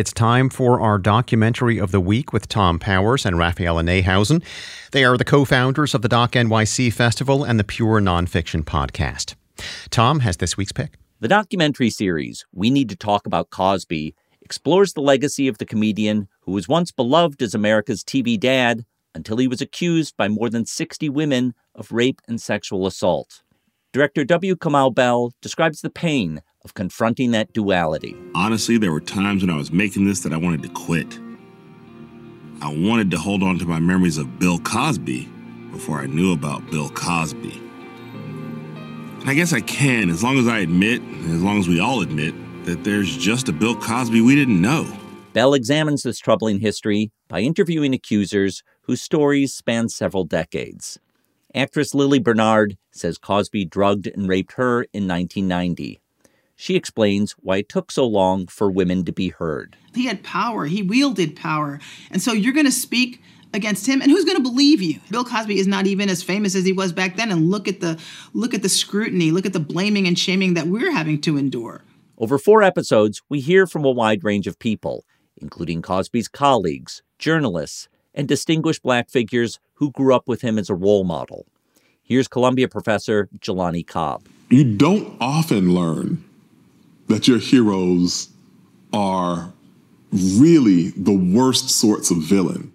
It's time for our documentary of the week with Thom Powers and Raphaela Neihausen. They are the co founders of the Doc NYC Festival and the Pure Nonfiction Podcast. Thom has this week's pick. The documentary series, We Need to Talk About Cosby, explores the legacy of the comedian who was once beloved as America's TV dad until he was accused by more than 60 women of rape and sexual assault. Director W. Kamau Bell describes the pain of confronting that duality. Honestly, there were times when I was making this that I wanted to quit. I wanted to hold on to my memories of Bill Cosby before I knew about Bill Cosby. And I guess I can, as long as I admit, as long as we all admit, that there's just a Bill Cosby we didn't know. Bell examines this troubling history by interviewing accusers whose stories span several decades. Actress Lili Bernard says Cosby drugged and raped her in 1990. She explains why it took so long for women to be heard. He had power, he wielded power. And so you're going to speak against him and who's going to believe you bill cosby is not even as famous as he was back then and look at the look at the scrutiny look at the blaming and shaming that we're having to endure over four episodes we hear from a wide range of people including cosby's colleagues journalists and distinguished black figures who grew up with him as a role model here's columbia professor jelani cobb you don't often learn that your heroes are really the worst sorts of villain.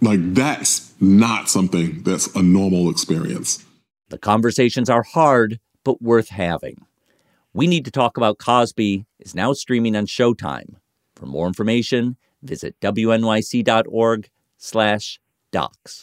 Like, that's not something that's a normal experience. The conversations are hard, but worth having. We Need to Talk About Cosby is now streaming on Showtime. For more information, visit wnyc.org slash docs.